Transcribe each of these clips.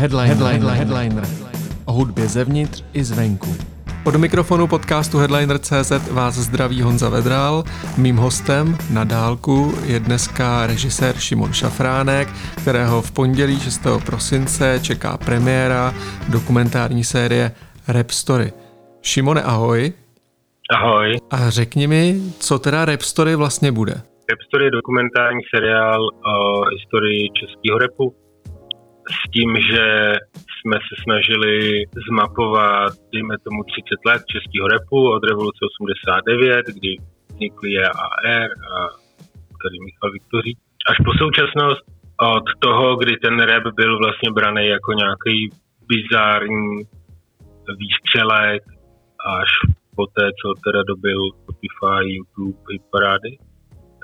Headline, headliner, headliner. O hudbě zevnitř i zvenku. Od mikrofonu podcastu Headliner.cz vás zdraví Honza Vedral. Mým hostem na dálku je dneska režisér Šimon Šafránek, kterého v pondělí 6. prosince čeká premiéra dokumentární série Rap Story. Šimone, ahoj. Ahoj. A řekni mi, co teda Rap Story vlastně bude? Rap Story je dokumentární seriál o historii českého repu s tím, že jsme se snažili zmapovat, dejme tomu 30 let českého repu od revoluce 89, kdy vznikly EAR a tady Michal Viktoří, až po současnost od toho, kdy ten rap byl vlastně braný jako nějaký bizární výstřelek až po té, co teda dobil Spotify, YouTube, parády.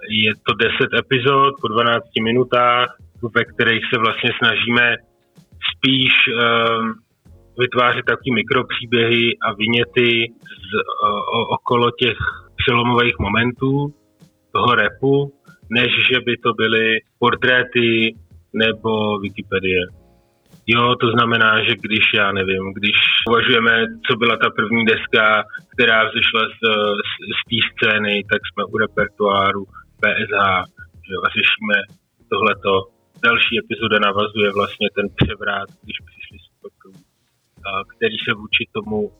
Je to 10 epizod po 12 minutách, ve kterých se vlastně snažíme spíš um, vytvářet takové mikropříběhy a vyněty z, o, okolo těch přelomových momentů toho repu, než že by to byly portréty nebo Wikipedie. Jo, to znamená, že když, já nevím, když uvažujeme, co byla ta první deska, která vzešla z, z, z té scény, tak jsme u repertoáru PSH, že jo, a řešíme tohleto. Další epizoda navazuje vlastně ten převrat, když přišli Supercrew, který se vůči tomu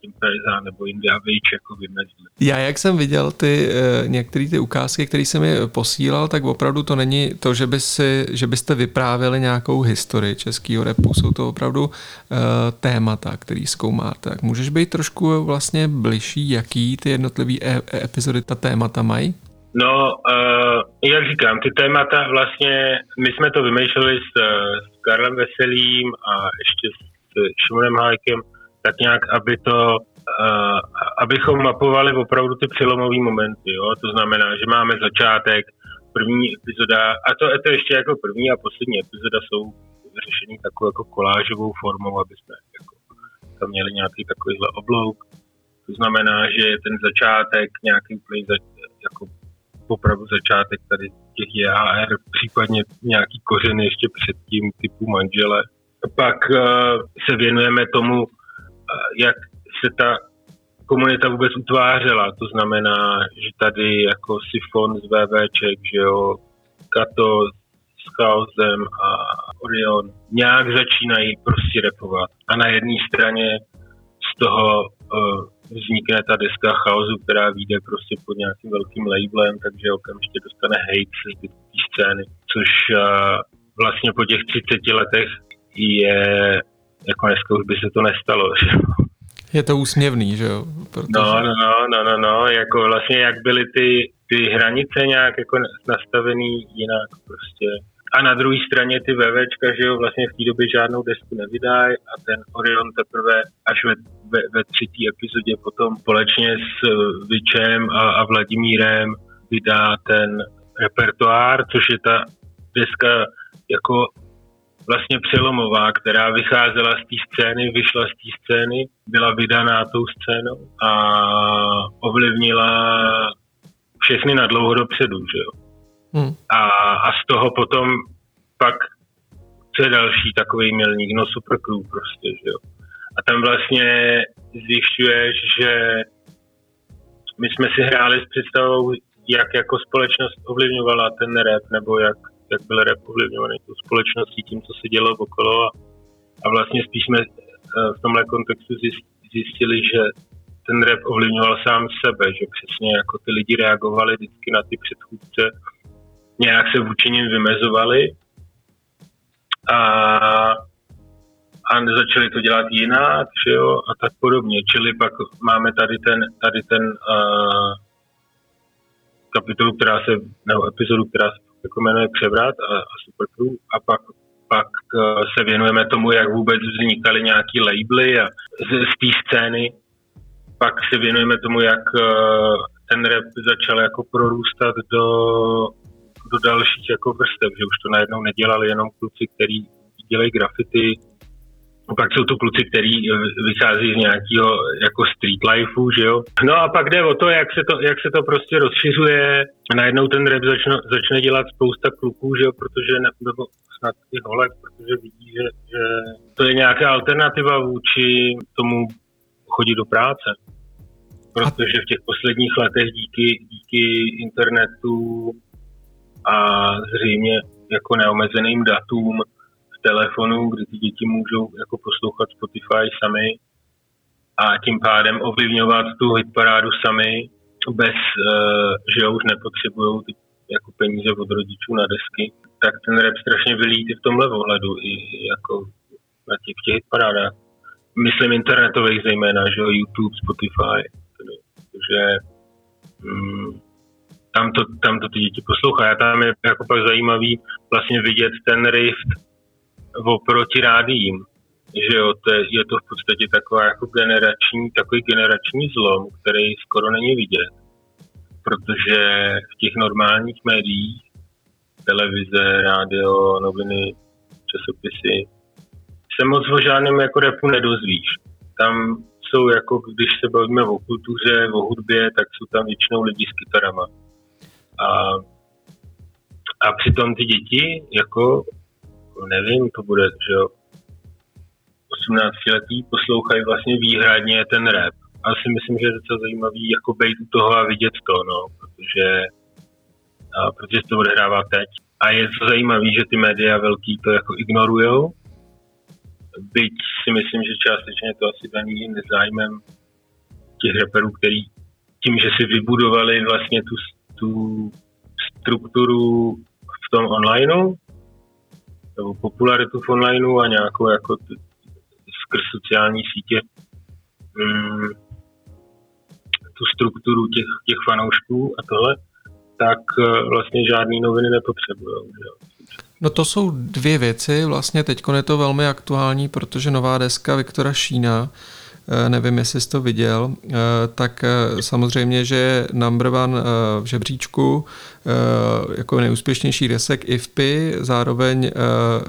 tím PSH nebo India Vejč jako vymezili. Já jak jsem viděl ty eh, některé ty ukázky, které jsem mi posílal, tak opravdu to není to, že, by si, že byste vyprávěli nějakou historii českého repu. Jsou to opravdu uh, témata, který zkoumáte. Tak můžeš být trošku vlastně bližší, jaký ty jednotlivé e- epizody ta témata mají? No, uh, jak říkám, ty témata vlastně, my jsme to vymýšleli s, s Karlem Veselým a ještě s Šimonem Hájkem, tak nějak, aby to, uh, abychom mapovali opravdu ty přelomové momenty. Jo? To znamená, že máme začátek, první epizoda, a to, to ještě jako první a poslední epizoda jsou řešení takovou jako kolážovou formou, aby jsme jako, tam měli nějaký takovýhle oblouk. To znamená, že je ten začátek nějaký úplně jako opravdu začátek tady těch JHR, případně nějaký kořeny ještě předtím typu manžele. Pak uh, se věnujeme tomu, jak se ta komunita vůbec utvářela. To znamená, že tady jako Sifon z VVček, že jo, Kato s Chaosem a Orion nějak začínají prostě repovat. A na jedné straně z toho uh, vznikne ta deska chaosu, která vyjde prostě pod nějakým velkým labelem, takže okamžitě dostane hate se zbytky scény, což uh, vlastně po těch 30 letech je jako dneska už by se to nestalo. Že? Je to úsměvný, že jo? Protože... No, no, no, no, no, no, jako vlastně jak byly ty, ty hranice nějak jako nastavený jinak prostě. A na druhé straně ty VVčka, že jo, vlastně v té době žádnou desku nevydají a ten Orion teprve až ve, ve, ve třetí epizodě potom společně s Vičem a, a Vladimírem vydá ten repertoár, což je ta deska jako vlastně přelomová, která vycházela z té scény, vyšla z té scény, byla vydaná tou scénou a ovlivnila všechny na dlouho dopředu, že jo. Hmm. A, a z toho potom pak, co je další takový milník, no super crew prostě, že jo. A tam vlastně zjišťuješ, že my jsme si hráli s představou, jak jako společnost ovlivňovala ten rap, nebo jak jak byl rap ovlivňovaný tou společností, tím, co se dělo okolo. A, a vlastně spíš jsme eh, v tomhle kontextu zjistili, že ten rap ovlivňoval sám sebe, že přesně jako ty lidi reagovali vždycky na ty předchůdce, nějak se vůči nim vymezovali. A, a začali to dělat jinak, že jo, a tak podobně. Čili pak máme tady ten, tady ten uh, kapitolu, která se, nebo epizodu, která se jako jmenuje Převrat a, a Supercrew a pak pak uh, se věnujeme tomu, jak vůbec vznikaly nějaký labely a z, z té scény. Pak se věnujeme tomu, jak uh, ten rap začal jako prorůstat do, do dalších jako vrstev, že už to najednou nedělali jenom kluci, kteří dělají grafity, pak jsou to kluci, kteří eh, vychází z nějakého jako street lifeu, že jo. No a pak jde o to, jak se to, jak se to prostě rozšiřuje. Najednou ten rap začne, začne dělat spousta kluků, že jo, protože, ne, nebo snad i holek, protože vidí, že, že to je nějaká alternativa vůči tomu chodit do práce. Protože v těch posledních letech díky, díky internetu a zřejmě jako neomezeným datům telefonu, kdy ty děti můžou jako poslouchat Spotify sami a tím pádem ovlivňovat tu hitparádu sami, bez, uh, že už nepotřebují ty jako peníze od rodičů na desky, tak ten rap strašně vylít v tomhle ohledu, i jako na těch, těch hitparádách. Myslím internetových zejména, že jo, YouTube, Spotify, že mm, tam, to, tam to ty děti poslouchají. A tam je jako pak zajímavý vlastně vidět ten rift oproti rádiím. Že jo, to je, je to v podstatě taková jako generační, takový generační zlom, který skoro není vidět. Protože v těch normálních médiích, televize, rádio, noviny, časopisy, se moc o žádném jako repu nedozvíš. Tam jsou jako, když se bavíme o kultuře, o hudbě, tak jsou tam většinou lidi s kytarama. A, a přitom ty děti, jako, nevím, to bude, že jo, 18 letí poslouchají vlastně výhradně ten rap. A si myslím, že je docela zajímavý jako být u toho a vidět to, no, protože, a, protože se to odehrává teď. A je to zajímavé, že ty média velký to jako ignorujou, byť si myslím, že částečně to asi daný nezájmem těch reperů, který tím, že si vybudovali vlastně tu, tu strukturu v tom onlineu, nebo popularitu v onlineu a nějakou jako t- skrz sociální sítě mm, tu strukturu těch, těch fanoušků a tohle, tak eh, vlastně žádný noviny nepotřebují. No to jsou dvě věci, vlastně teď je to velmi aktuální, protože nová deska Viktora Šína, nevím, jestli jsi to viděl, eh, tak eh, samozřejmě, že je number one v žebříčku jako nejúspěšnější desek IFPy, zároveň,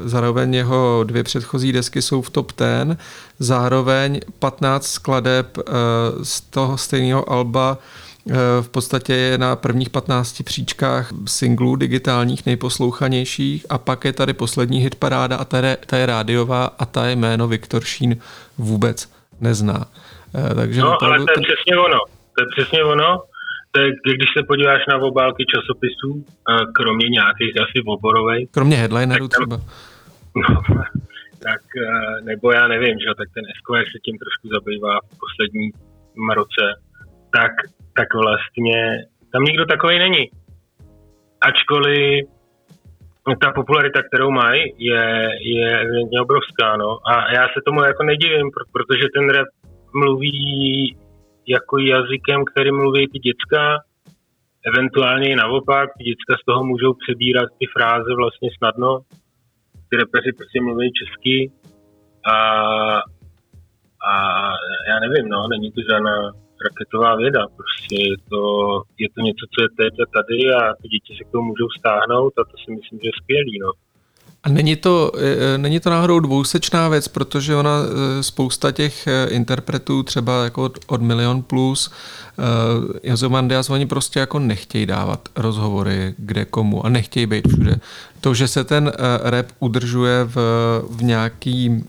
zároveň jeho dvě předchozí desky jsou v top 10, zároveň 15 skladeb z toho stejného alba Eh, v podstatě je na prvních 15 příčkách singlů digitálních nejposlouchanějších. A pak je tady poslední hitparáda a ta je, ta je rádiová a ta je jméno Viktor Šín vůbec nezná. Eh, takže no, ale to je přesně ono. To je přesně ono. To je, když se podíváš na obálky časopisů, eh, kromě nějakých asi oborovej. Kromě headlinerů třeba. No, tak, nebo já nevím, že tak ten Esquire se tím trošku zabývá v posledním roce, tak tak vlastně tam nikdo takový není. Ačkoliv ta popularita, kterou mají, je, je evidentně obrovská, no. A já se tomu jako nedivím, protože ten rap mluví jako jazykem, který mluví ty děcka, eventuálně i naopak, ty děcka z toho můžou přebírat ty fráze vlastně snadno, ty repeři prostě mluví česky a, a já nevím, no, není to žádná raketová věda. Prostě je to, je to něco, co je teď a tady a ty děti se k tomu můžou stáhnout a to si myslím, že je skvělý. No. A není to, e, není to náhodou dvousečná věc, protože ona e, spousta těch e, interpretů, třeba jako od, od Milion Plus, Jozomandias, oni prostě jako nechtějí dávat rozhovory kde komu a nechtějí být všude. To, že se ten rap udržuje v, v nějaký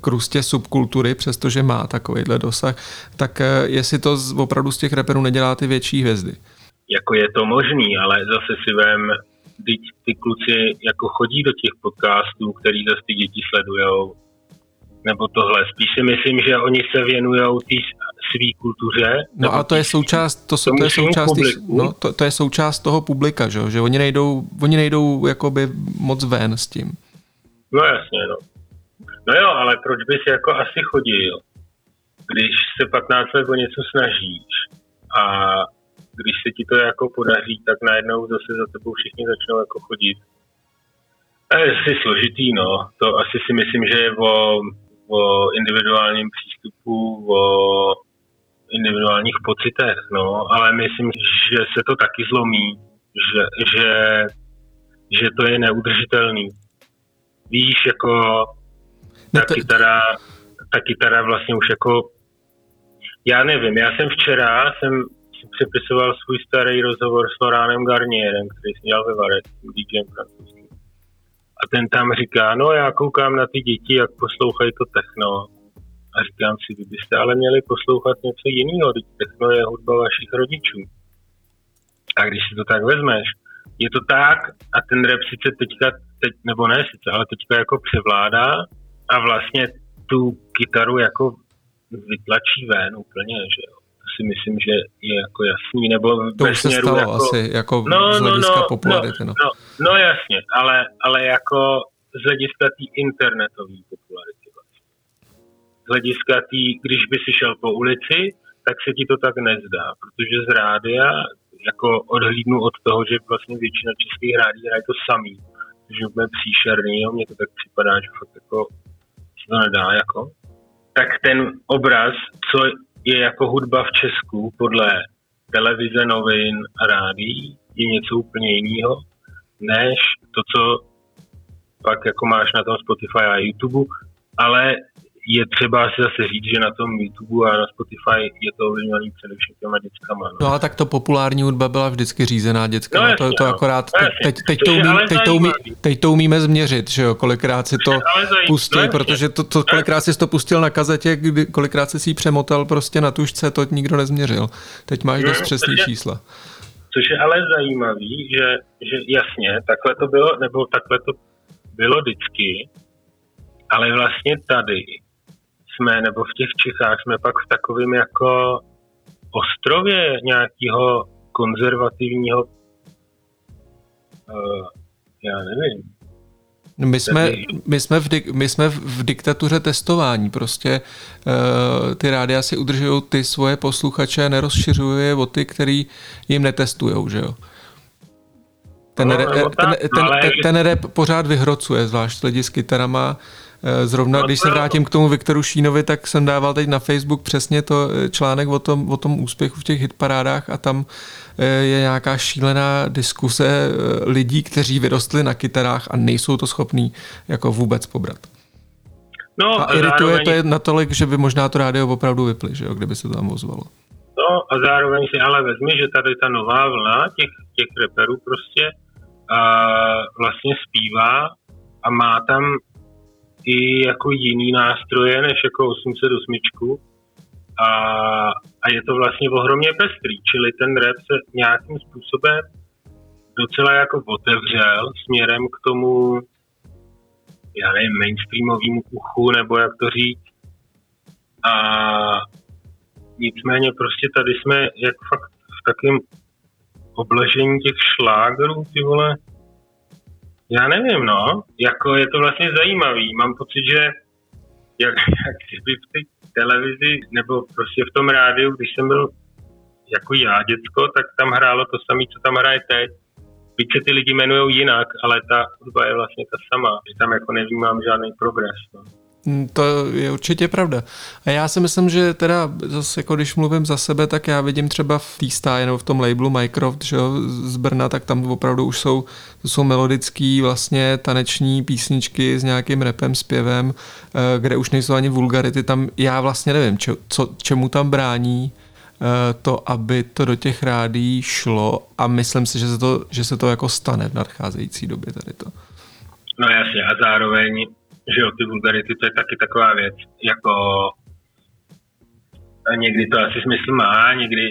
krustě subkultury, přestože má takovýhle dosah, tak jestli to opravdu z těch reperů nedělá ty větší hvězdy. Jako je to možný, ale zase si vem, teď ty kluci jako chodí do těch podcastů, který zase ty děti sledujou, nebo tohle. Spíš si myslím, že oni se věnují té své kultuře. No a to je součást, to, to je součást, tý, no, to, to, je součást toho publika, že, že oni nejdou, oni nejdou jakoby moc ven s tím. No jasně, no. No jo, ale proč bys jako asi chodil, když se 15 let o něco snažíš a když se ti to jako podaří, tak najednou zase za tebou všichni začnou jako chodit. A je asi složitý, no. To asi si myslím, že je o, o individuálním přístupu, o individuálních pocitech, no. Ale myslím, že se to taky zlomí, že, že, že to je neudržitelný. Víš, jako ta kytara, ta kytara vlastně už jako já nevím, já jsem včera, jsem si přepisoval svůj starý rozhovor s Loránem Garnierem, který jsem dělal ve Varec, DJem francouzským. A ten tam říká, no já koukám na ty děti, jak poslouchají to techno. A říkám si, vy byste ale měli poslouchat něco jiného, teď techno je hudba vašich rodičů. A když si to tak vezmeš, je to tak a ten rap sice teďka, teď, nebo ne sice, ale teďka jako převládá a vlastně tu kytaru jako vytlačí ven úplně, že jo. Si myslím, že je jako jasný, nebo to už se stalo jako, asi, jako no, z no, hlediska no, popularity, no. No, no jasně, ale, ale jako z hlediska té internetové popularity vlastně. Z hlediska té, když by si šel po ulici, tak se ti to tak nezdá, protože z rádia, jako odhlídnu od toho, že vlastně většina českých rádí hraje to samý, že úplně příšerný, jo, mně to tak připadá, že fakt jako se to nedá, jako. Tak ten obraz, co je jako hudba v Česku podle televize, novin a rádí, je něco úplně jiného, než to, co pak jako máš na tom Spotify a YouTube, ale je třeba si zase říct, že na tom YouTube a na Spotify je to ovlivněný především těma dětskama. No. no a tak to populární hudba byla vždycky řízená dětská. No, to, to no. akorát no, teď, teď, to umí, teď, to umí, teď to umíme změřit, že jo, kolikrát si to pustí, no, protože to, to, kolikrát si to pustil na kazetě, kdy, kolikrát si ji přemotal prostě na tušce, to nikdo nezměřil. Teď máš dost přesný čísla. Což je ale zajímavý, že, že jasně, takhle to bylo, nebo takhle to bylo vždycky, ale vlastně tady jsme, nebo v těch Čechách jsme pak v takovém jako ostrově nějakého konzervativního, uh, já nevím, my jsme, my, jsme v, my jsme v diktatuře testování. Prostě uh, ty rádia si udržují ty svoje posluchače a nerozšiřují je o ty, který jim netestujou, že jo? Ten, no, re, ten, ten, ten, ten rap pořád vyhrocuje, zvlášť lidi s kytarama. Eh, zrovna, když se vrátím k tomu Viktoru Šínovi, tak jsem dával teď na Facebook přesně to eh, článek o tom, o tom úspěchu v těch hitparádách a tam eh, je nějaká šílená diskuse lidí, kteří vyrostli na kytarách a nejsou to schopní jako vůbec pobrat. No, a irituje zároveň... to je natolik, že by možná to rádio opravdu vypli, že jo, kdyby se to tam ozvalo. No a zároveň si ale vezmi, že tady ta nová vlna těch, těch reperů prostě a vlastně zpívá a má tam i jako jiný nástroje než jako 808 a, a je to vlastně ohromně pestrý, čili ten rap se nějakým způsobem docela jako otevřel směrem k tomu já nevím, mainstreamovému uchu, nebo jak to říct. A nicméně prostě tady jsme jak fakt v takém obležení těch šlágerů, ty vole, já nevím, no. Jako je to vlastně zajímavý. Mám pocit, že jak, jak kdyby v té televizi nebo prostě v tom rádiu, když jsem byl jako já děcko, tak tam hrálo to samé, co tam hraje teď. Byť se ty lidi jmenují jinak, ale ta hudba je vlastně ta sama. Že tam jako nevnímám žádný progres. No. Mm, to je určitě pravda. A já si myslím, že teda zase jako když mluvím za sebe, tak já vidím třeba v té stáje nebo v tom labelu Mycroft, že jo, z Brna, tak tam opravdu už jsou, jsou melodický vlastně taneční písničky s nějakým repem, zpěvem, eh, kde už nejsou ani vulgarity. Tam já vlastně nevím, če, co, čemu tam brání eh, to, aby to do těch rádí šlo a myslím si, že se to, že se to jako stane v nadcházející době tady to. No jasně a zároveň že jo, ty vulgarity, to je taky taková věc, jako někdy to asi smysl má, někdy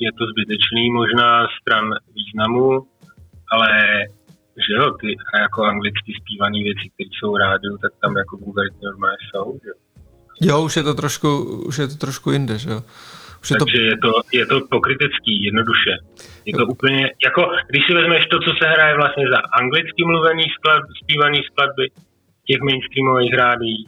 je to zbytečný možná stran významu, ale že jo, ty jako anglicky zpívané věci, které jsou v rádiu, tak tam jako vulgarity normálně jsou, že jo. Jo, už je to trošku, už je to trošku jinde, že jo. Už je Takže to... je to, je to pokrytecký, jednoduše. Je to jo. úplně, jako když si vezmeš to, co se hraje vlastně za anglicky mluvený sklad, zpívaný skladby, těch mainstreamových rádií,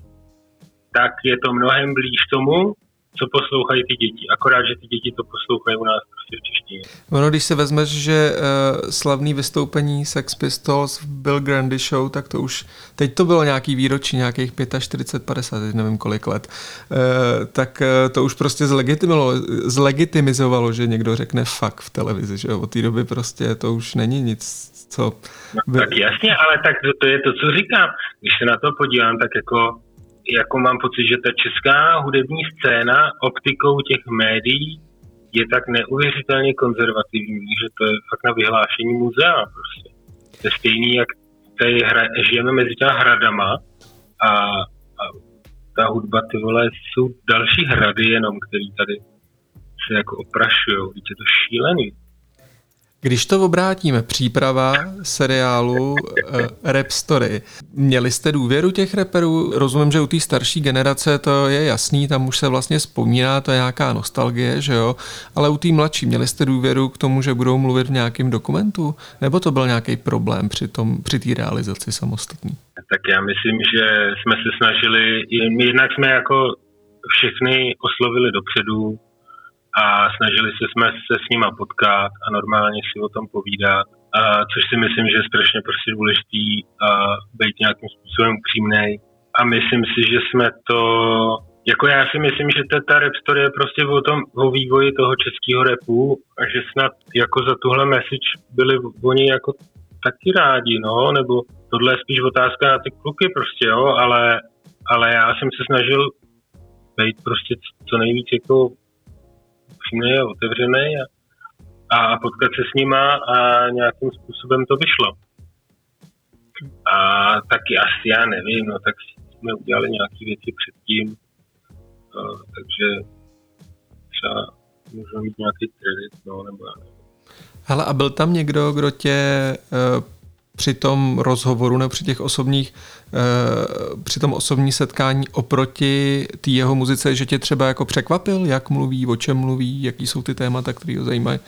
tak je to mnohem blíž tomu, co poslouchají ty děti. Akorát, že ty děti to poslouchají u nás prostě v češtině. Ono, když se vezmeš, že uh, slavný vystoupení Sex Pistols v Bill Grandy Show, tak to už, teď to bylo nějaký výročí, nějakých 45, 50, teď nevím kolik let, uh, tak uh, to už prostě zlegitimizovalo, že někdo řekne fuck v televizi, že od té doby prostě to už není nic, co... No, tak jasně, ale tak to, to je to, co říkám. Když se na to podívám, tak jako jako mám pocit, že ta česká hudební scéna optikou těch médií je tak neuvěřitelně konzervativní, že to je fakt na vyhlášení muzea prostě. To je stejný, jak tady hra, žijeme mezi těma hradama a, a ta hudba, ty vole, jsou další hrady jenom, který tady se jako oprašují. Víte, to šílený. Když to obrátíme, příprava seriálu uh, Rap Story. Měli jste důvěru těch reperů? Rozumím, že u té starší generace to je jasný, tam už se vlastně vzpomíná, to je nějaká nostalgie, že jo? Ale u té mladší, měli jste důvěru k tomu, že budou mluvit v nějakém dokumentu? Nebo to byl nějaký problém při té při realizaci samostatní? Tak já myslím, že jsme se snažili, jednak jsme jako všechny oslovili dopředu, a snažili se jsme se s nima potkat a normálně si o tom povídat, a což si myslím, že je strašně prostě důležitý a být nějakým způsobem upřímnej. A myslím si, že jsme to jako já si myslím, že ta, ta rap story je prostě o tom, o vývoji toho českého repu a že snad jako za tuhle message byli oni jako taky rádi, no, nebo tohle je spíš otázka na ty kluky prostě, jo, ale, ale já jsem se snažil být prostě co nejvíc jako upřímný a otevřený a, a potkat se s nima a nějakým způsobem to vyšlo. A taky asi já nevím, no tak jsme udělali nějaké věci předtím, uh, takže třeba můžeme mít nějaký kredit, no, nebo já nevím. Hele, a byl tam někdo, kdo tě uh, při tom rozhovoru nebo při těch osobních, uh, při tom osobní setkání oproti té jeho muzice, že tě třeba jako překvapil, jak mluví, o čem mluví, jaký jsou ty témata, které ho zajímají?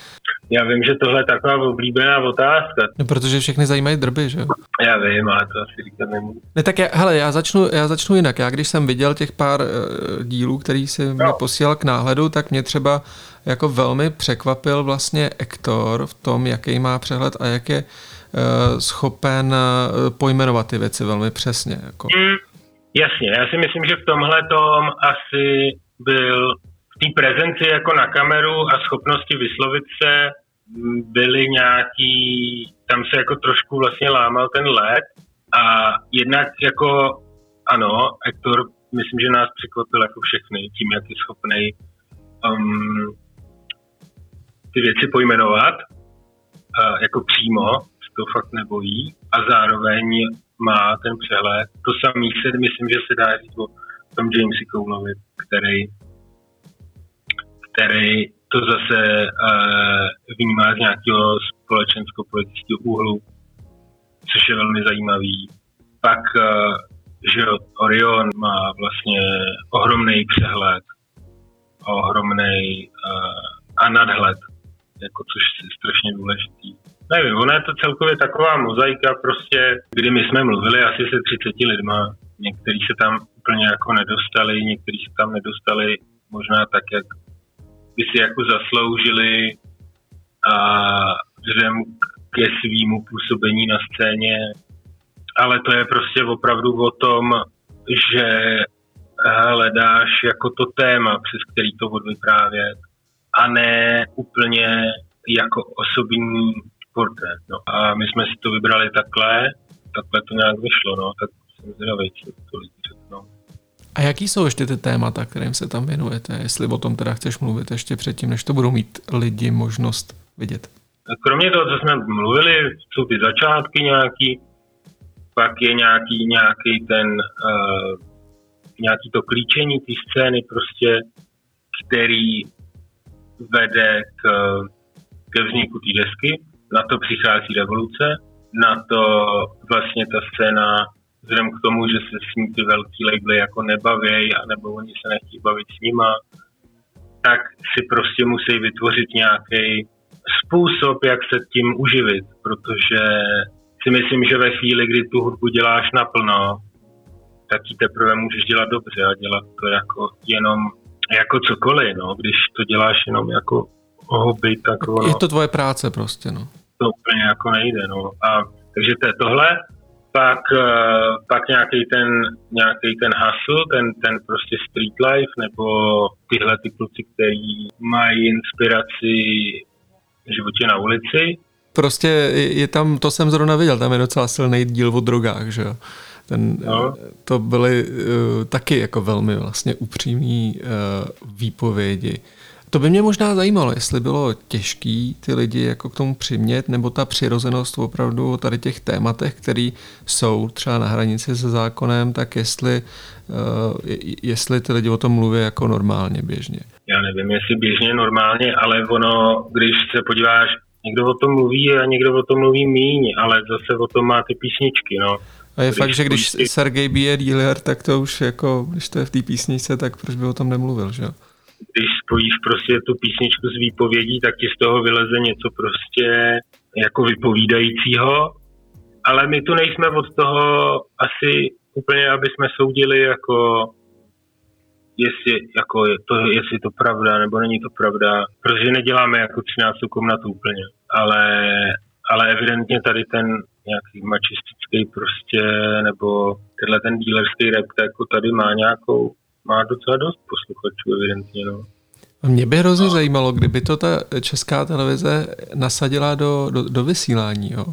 Já vím, že tohle je taková oblíbená otázka. No, protože všechny zajímají drby, že jo? Já vím, ale to asi říkat nemůžu. Ne, tak já, hele, já začnu, já začnu jinak. Já když jsem viděl těch pár uh, dílů, který si no. mě posílal k náhledu, tak mě třeba jako velmi překvapil vlastně Ektor v tom, jaký má přehled a jak je Eh, schopen eh, pojmenovat ty věci velmi přesně. Jako. Mm, jasně, já si myslím, že v tomhle tom asi byl v té prezenci jako na kameru a schopnosti vyslovit se byly nějaký, tam se jako trošku vlastně lámal ten led a jednak jako ano, Hector myslím, že nás překvapil jako všechny tím, jak je schopný um, ty věci pojmenovat uh, jako přímo to fakt nebojí a zároveň má ten přehled. To samý se myslím, že se dá říct o tom Jamesi Coulovi, který, který to zase uh, vnímá z nějakého společensko-politického úhlu, což je velmi zajímavý. Pak, uh, že Orion má vlastně ohromný přehled, ohromný uh, a nadhled, jako což je strašně důležitý Nevím, ona je to celkově taková mozaika prostě, kdy my jsme mluvili asi se 30 lidma, někteří se tam úplně jako nedostali, někteří se tam nedostali možná tak, jak by si jako zasloužili. A vzhledem ke svýmu působení na scéně, ale to je prostě opravdu o tom, že hledáš jako to téma, přes který to odvyprávět a ne úplně jako osobní portrét. No. A my jsme si to vybrali takhle, takhle to nějak vyšlo, no, tak jsem zvědavý, co to lidi řeknou. A jaký jsou ještě ty témata, kterým se tam věnujete? Jestli o tom teda chceš mluvit ještě předtím, než to budou mít lidi možnost vidět. Kromě toho, co jsme mluvili, jsou ty začátky nějaký, pak je nějaký, nějaký ten, uh, nějaký to klíčení té scény prostě, který vede k, ke vzniku té desky na to přichází revoluce, na to vlastně ta scéna, vzhledem k tomu, že se s ní ty velký labely jako nebaví, nebo oni se nechtějí bavit s nima, tak si prostě musí vytvořit nějaký způsob, jak se tím uživit, protože si myslím, že ve chvíli, kdy tu hudbu děláš naplno, tak ji teprve můžeš dělat dobře a dělat to jako jenom jako cokoliv, no. Když to děláš jenom jako hobby, tak ono... Je to tvoje práce prostě, no to úplně jako nejde. No. A, takže to je tohle. Pak, uh, pak nějaký ten, nějaký ten hustle, ten, ten prostě street life, nebo tyhle ty kluci, kteří mají inspiraci v životě na ulici. Prostě je tam, to jsem zrovna viděl, tam je docela silný díl o drogách, že jo. Ten, no. To byly uh, taky jako velmi vlastně upřímný uh, výpovědi. To by mě možná zajímalo, jestli bylo těžký ty lidi jako k tomu přimět, nebo ta přirozenost opravdu tady těch tématech, které jsou třeba na hranici se zákonem, tak jestli, uh, jestli ty lidi o tom mluví jako normálně, běžně. Já nevím, jestli běžně normálně, ale ono, když se podíváš, někdo o tom mluví a někdo o tom mluví míň, ale zase o tom má ty písničky, no. A je když fakt, že když ty... Sergej bije dealer, tak to už jako, když to je v té písničce, tak proč by o tom nemluvil, že jo? Když spojíš prostě tu písničku s výpovědí, tak ti z toho vyleze něco prostě jako vypovídajícího, ale my tu nejsme od toho asi úplně, aby jsme soudili jako jestli, jako je to, jestli to pravda nebo není to pravda, protože neděláme jako 13 komnatu úplně, ale, ale evidentně tady ten nějaký mačistický prostě, nebo tenhle ten dílerský rap, jako tady má nějakou, má docela dost posluchačů evidentně, no. Mě by hrozně no. zajímalo, kdyby to ta česká televize nasadila do, do, do vysílání, jo?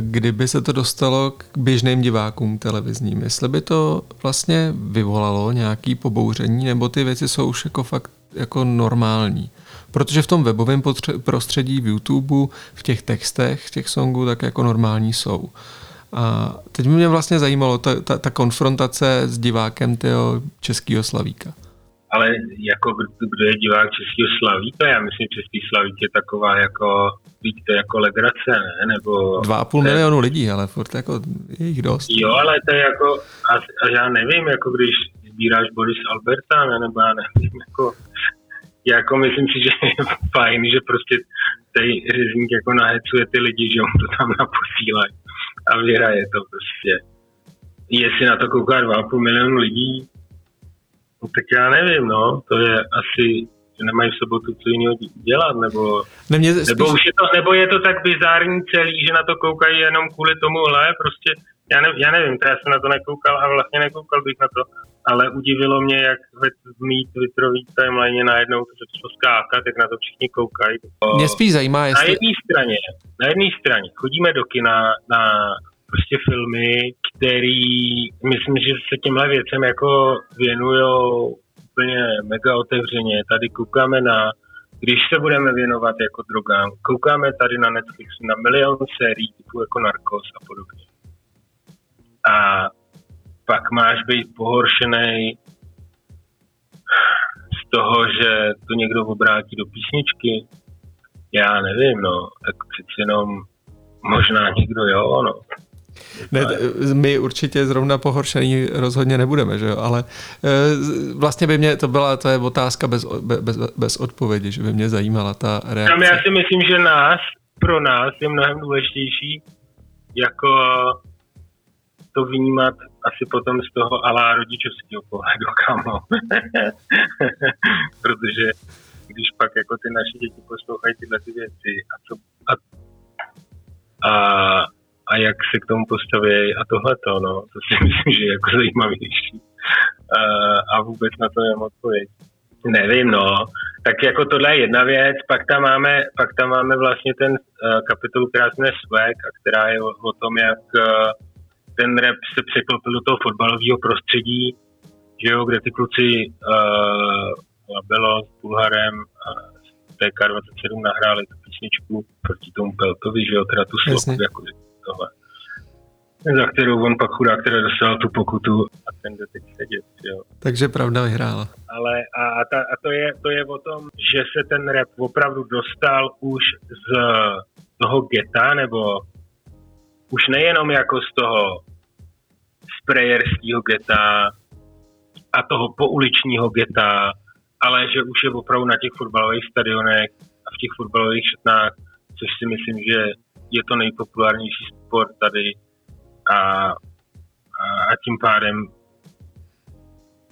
kdyby se to dostalo k běžným divákům televizním. Jestli by to vlastně vyvolalo nějaký pobouření, nebo ty věci jsou už jako fakt jako normální. Protože v tom webovém prostředí, v YouTube, v těch textech, v těch songů, tak jako normální jsou. A teď mě vlastně zajímalo ta, ta, ta konfrontace s divákem toho českého slavíka. Ale jako kdo je divák českého slavíka? Já myslím, že český slavík je taková jako, víte, jako legrace, ne? Nebo... Dva a půl milionu lidí, ale furt jako je jich dost. Jo, ale to je jako, a, a já nevím, jako když sbíráš Boris Alberta, ne? nebo já nevím, jako jako myslím si, že je fajn, že prostě tady řezník jako nahecuje ty lidi, že on to tam naposílají a vyhraje to prostě. Jestli na to kouká 2,5 milionu lidí, no, tak já nevím, no, to je asi, že nemají v sobotu co jiného dělat, nebo, ne, mě spíš... nebo, už je to, nebo je to tak bizární celý, že na to koukají jenom kvůli tomuhle, prostě já, ne, já nevím, já jsem na to nekoukal a vlastně nekoukal bych na to, ale udivilo mě, jak v mý Twitterový timeline najednou to začalo skákat, jak na to všichni koukají. Mě spíš zajímá, jestli... Na jedné straně, na jedné straně chodíme do kina na prostě filmy, který myslím, že se těmhle věcem jako věnujou úplně mega otevřeně. Tady koukáme na když se budeme věnovat jako drogám, koukáme tady na Netflixu na milion sérií typu jako Narcos a podobně. A pak máš být pohoršený z toho, že to někdo obrátí do písničky. Já nevím, no, tak přeci jenom možná někdo jo, no. Ne, my určitě zrovna pohoršený rozhodně nebudeme, že jo? ale e, vlastně by mě, to byla, to je otázka bez, bez, bez odpovědi, že by mě zajímala ta reakce. Tam já si myslím, že nás, pro nás je mnohem důležitější jako to vnímat asi potom z toho alá rodičovského pohledu, kamo. Protože když pak jako ty naše děti poslouchají tyhle ty věci a, co, a, a, a jak se k tomu postaví a tohleto, no, to si myslím, že je jako zajímavější. A, a vůbec na to nemám odpověď. Nevím, no. Tak jako tohle je jedna věc, pak tam máme, pak tam máme vlastně ten uh, kapitolu, která se a která je o, o tom, jak uh, ten rap se překlopil do toho fotbalového prostředí, že jo, kde ty kluci uh, bylo s Bulharem a TK27 nahráli tu písničku proti tomu Peltovi, že jo, teda tu sloku, jako tohle. Za kterou on pak chudá, který dostal tu pokutu a ten jde teď sedět, jo. Takže pravda vyhrála. Ale a, a, ta, a to, je, to je o tom, že se ten rap opravdu dostal už z toho geta, nebo už nejenom jako z toho sprayerského geta a toho pouličního geta, ale že už je opravdu na těch fotbalových stadionech a v těch fotbalových šatnách, což si myslím, že je to nejpopulárnější sport tady a, a, a tím pádem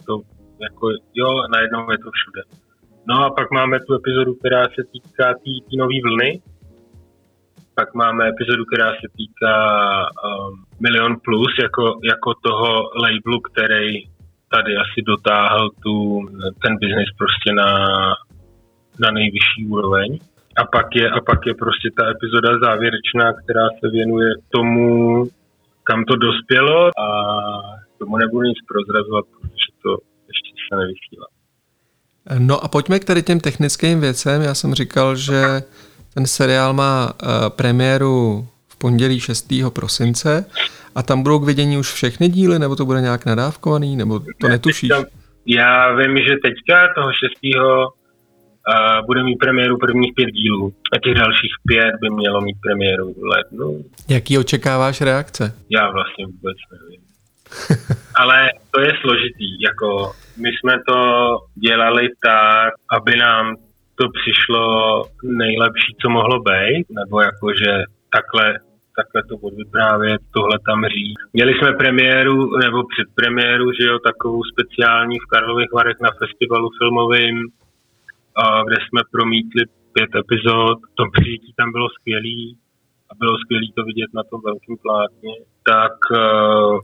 to jako, jo, najednou je to všude. No a pak máme tu epizodu, která se týká té tý, tý nové vlny, pak máme epizodu, která se týká um, Milion Plus jako, jako toho labelu, který tady asi dotáhl tu, ten biznis prostě na, na nejvyšší úroveň. A pak, je, a pak je prostě ta epizoda závěrečná, která se věnuje tomu, kam to dospělo a tomu nebudu nic prozrazovat, protože to ještě se nevysílá. No a pojďme k tady těm technickým věcem. Já jsem říkal, že ten seriál má uh, premiéru v pondělí 6. prosince a tam budou k vidění už všechny díly, nebo to bude nějak nadávkovaný, nebo to netušíš? Já vím, že teďka toho 6. Uh, bude mít premiéru prvních pět dílů a těch dalších pět by mělo mít premiéru v lednu. Jaký očekáváš reakce? Já vlastně vůbec nevím. Ale to je složitý, jako my jsme to dělali tak, aby nám to přišlo nejlepší, co mohlo být, nebo jako, že takhle, takhle to odvyprávět, tohle tam říct. Měli jsme premiéru, nebo předpremiéru, že jo, takovou speciální v Karlových Varech na festivalu filmovým, kde jsme promítli pět epizod. To přijetí tam bylo skvělý a bylo skvělé to vidět na tom velkém plátně. Tak uh,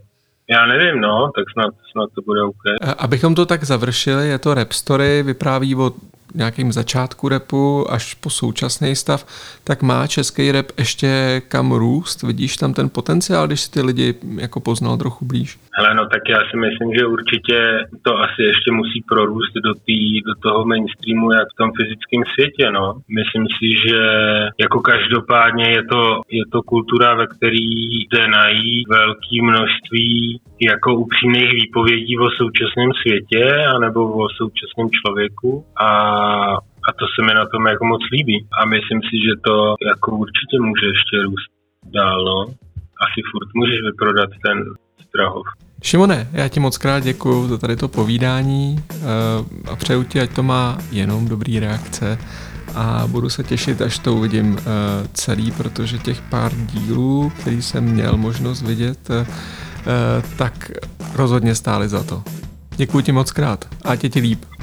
já nevím, no, tak snad, snad to bude OK. Abychom to tak završili, je to rap story, vypráví o nějakým začátku repu až po současný stav, tak má český rap ještě kam růst? Vidíš tam ten potenciál, když si ty lidi jako poznal trochu blíž? Hele, no tak já si myslím, že určitě to asi ještě musí prorůst do, tý, do toho mainstreamu, jak v tom fyzickém světě, no. Myslím si, že jako každopádně je to, je to kultura, ve který jde najít velké množství jako upřímných výpovědí o současném světě anebo o současném člověku a a to se mi na tom jako moc líbí. A myslím si, že to jako určitě může ještě růst dál, no. Asi furt můžeš vyprodat ten Strahov. Šimone, já ti moc krát děkuji za tady to povídání eh, a přeju ti, ať to má jenom dobrý reakce a budu se těšit, až to uvidím eh, celý, protože těch pár dílů, který jsem měl možnost vidět, eh, tak rozhodně stály za to. Děkuji ti moc krát a tě ti líp.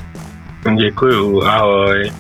Děkuju, ahoj.